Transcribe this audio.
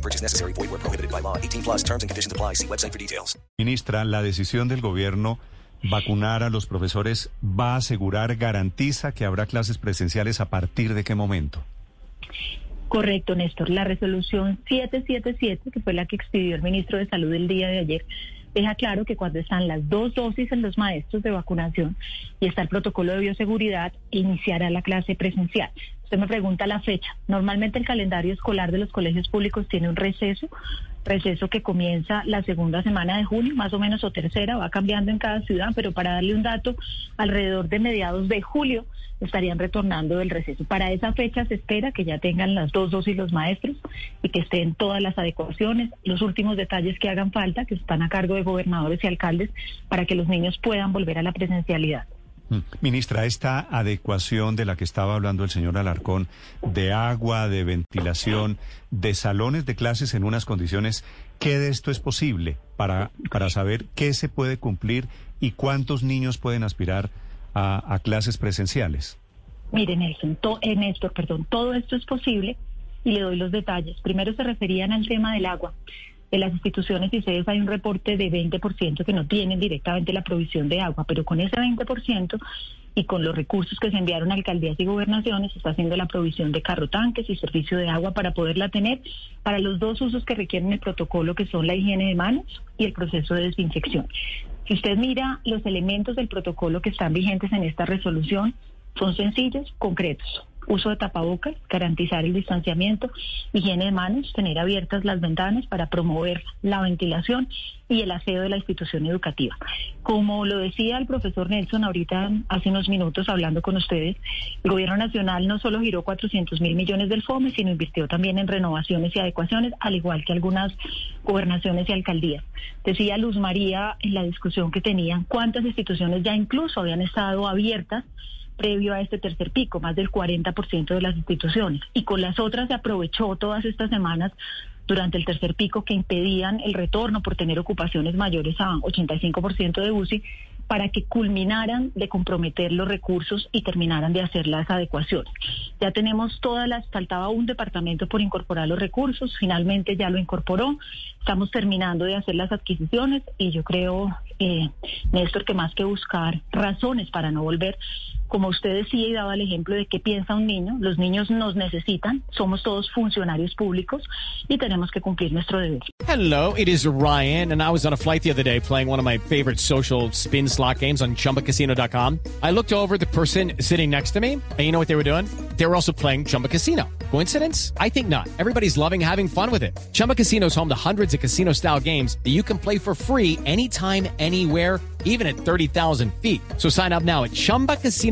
No purchase necessary. Void where prohibited by law. 18 plus terms and conditions apply. See website for details. Ministra, la decisión del gobierno vacunar a los profesores va a asegurar, garantiza que habrá clases presenciales a partir de qué momento? Correcto, Néstor. La resolución 777, que fue la que expidió el ministro de Salud el día de ayer, deja claro que cuando están las dos dosis en los maestros de vacunación y está el protocolo de bioseguridad, iniciará la clase presencial. Usted me pregunta la fecha. Normalmente el calendario escolar de los colegios públicos tiene un receso, receso que comienza la segunda semana de junio, más o menos, o tercera, va cambiando en cada ciudad, pero para darle un dato, alrededor de mediados de julio estarían retornando del receso. Para esa fecha se espera que ya tengan las dos dosis los maestros y que estén todas las adecuaciones, los últimos detalles que hagan falta, que están a cargo de gobernadores y alcaldes, para que los niños puedan volver a la presencialidad. Ministra, esta adecuación de la que estaba hablando el señor Alarcón, de agua, de ventilación, de salones de clases en unas condiciones, ¿qué de esto es posible para, para saber qué se puede cumplir y cuántos niños pueden aspirar a, a clases presenciales? Miren, Nelson, to, eh, Néstor, perdón, todo esto es posible y le doy los detalles. Primero se referían al tema del agua. En las instituciones y sedes hay un reporte de 20% que no tienen directamente la provisión de agua, pero con ese 20% y con los recursos que se enviaron a alcaldías y gobernaciones, se está haciendo la provisión de carro tanques y servicio de agua para poderla tener para los dos usos que requieren el protocolo, que son la higiene de manos y el proceso de desinfección. Si usted mira los elementos del protocolo que están vigentes en esta resolución, son sencillos, concretos uso de tapabocas, garantizar el distanciamiento, higiene de manos, tener abiertas las ventanas para promover la ventilación y el aseo de la institución educativa. Como lo decía el profesor Nelson ahorita hace unos minutos hablando con ustedes, el gobierno nacional no solo giró 400 mil millones del FOME, sino invirtió también en renovaciones y adecuaciones, al igual que algunas gobernaciones y alcaldías. Decía Luz María en la discusión que tenían cuántas instituciones ya incluso habían estado abiertas previo a este tercer pico, más del 40% de las instituciones. Y con las otras se aprovechó todas estas semanas durante el tercer pico que impedían el retorno por tener ocupaciones mayores a 85% de UCI para que culminaran de comprometer los recursos y terminaran de hacer las adecuaciones. Ya tenemos todas las, faltaba un departamento por incorporar los recursos, finalmente ya lo incorporó, estamos terminando de hacer las adquisiciones y yo creo, eh, Néstor, que más que buscar razones para no volver, como usted decía y daba el ejemplo de qué piensa un niño, los niños nos necesitan, somos todos funcionarios públicos y tenemos que cumplir nuestro deber. Hello, it is Ryan, and I was on a flight the other day playing one of my favorite social spin slot games on chumbacasino.com. I looked over the person sitting next to me, and you know what they were doing? They were also playing Chumba Casino. Coincidence? I think not. Everybody's loving having fun with it. Chumba Casino is home to hundreds of casino style games that you can play for free anytime, anywhere, even at 30,000 feet. So sign up now at